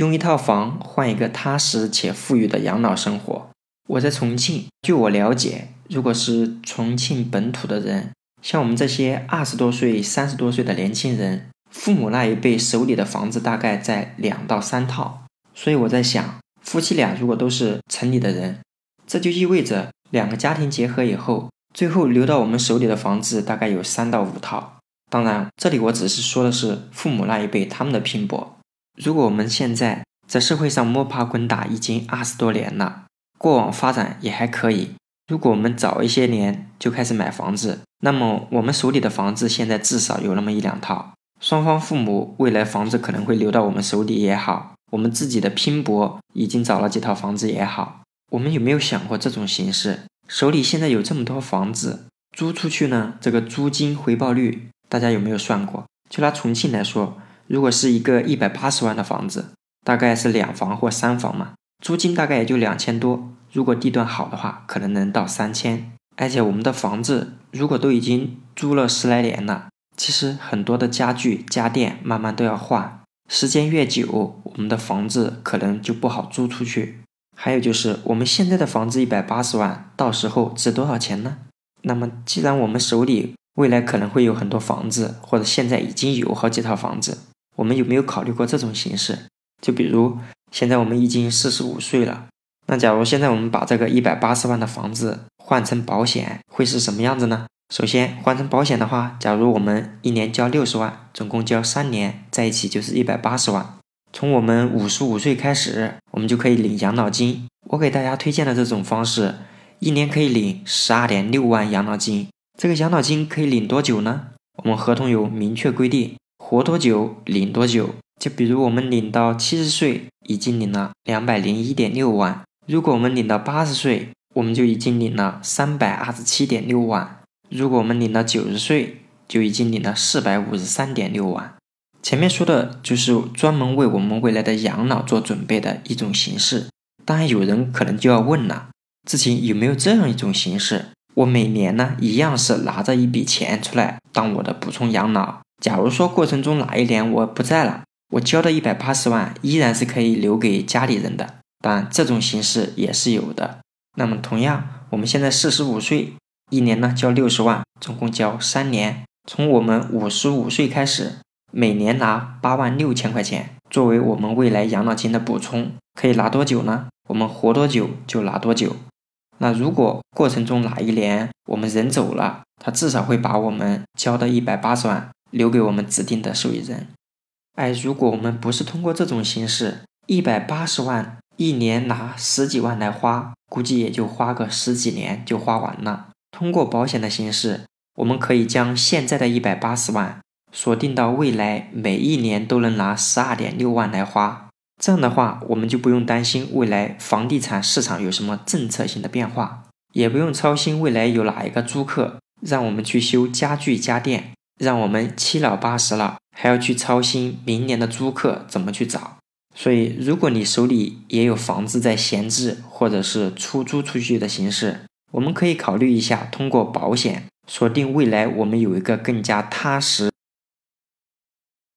用一套房换一个踏实且富裕的养老生活。我在重庆，据我了解，如果是重庆本土的人，像我们这些二十多岁、三十多岁的年轻人，父母那一辈手里的房子大概在两到三套。所以我在想，夫妻俩如果都是城里的人，这就意味着两个家庭结合以后，最后留到我们手里的房子大概有三到五套。当然，这里我只是说的是父母那一辈他们的拼搏。如果我们现在在社会上摸爬滚打已经二十多年了，过往发展也还可以。如果我们早一些年就开始买房子，那么我们手里的房子现在至少有那么一两套。双方父母未来房子可能会留到我们手里也好，我们自己的拼搏已经找了几套房子也好，我们有没有想过这种形式？手里现在有这么多房子租出去呢？这个租金回报率大家有没有算过？就拿重庆来说，如果是一个一百八十万的房子，大概是两房或三房嘛。租金大概也就两千多，如果地段好的话，可能能到三千。而且我们的房子如果都已经租了十来年了，其实很多的家具家电慢慢都要换，时间越久，我们的房子可能就不好租出去。还有就是我们现在的房子一百八十万，到时候值多少钱呢？那么既然我们手里未来可能会有很多房子，或者现在已经有好几套房子，我们有没有考虑过这种形式？就比如。现在我们已经四十五岁了，那假如现在我们把这个一百八十万的房子换成保险，会是什么样子呢？首先换成保险的话，假如我们一年交六十万，总共交三年，在一起就是一百八十万。从我们五十五岁开始，我们就可以领养老金。我给大家推荐的这种方式，一年可以领十二点六万养老金。这个养老金可以领多久呢？我们合同有明确规定，活多久领多久。就比如我们领到七十岁，已经领了两百零一点六万；如果我们领到八十岁，我们就已经领了三百二十七点六万；如果我们领到九十岁，就已经领了四百五十三点六万。前面说的就是专门为我们未来的养老做准备的一种形式。当然，有人可能就要问了：之前有没有这样一种形式？我每年呢，一样是拿着一笔钱出来当我的补充养老。假如说过程中哪一年我不在了，我交的一百八十万依然是可以留给家里人的，但这种形式也是有的。那么同样，我们现在四十五岁，一年呢交六十万，总共交三年。从我们五十五岁开始，每年拿八万六千块钱作为我们未来养老金的补充，可以拿多久呢？我们活多久就拿多久。那如果过程中哪一年我们人走了，他至少会把我们交的一百八十万留给我们指定的受益人。哎，如果我们不是通过这种形式，一百八十万一年拿十几万来花，估计也就花个十几年就花完了。通过保险的形式，我们可以将现在的一百八十万锁定到未来每一年都能拿十二点六万来花。这样的话，我们就不用担心未来房地产市场有什么政策性的变化，也不用操心未来有哪一个租客让我们去修家具家电，让我们七老八十了。还要去操心明年的租客怎么去找，所以如果你手里也有房子在闲置或者是出租出去的形式，我们可以考虑一下通过保险锁定未来我们有一个更加踏实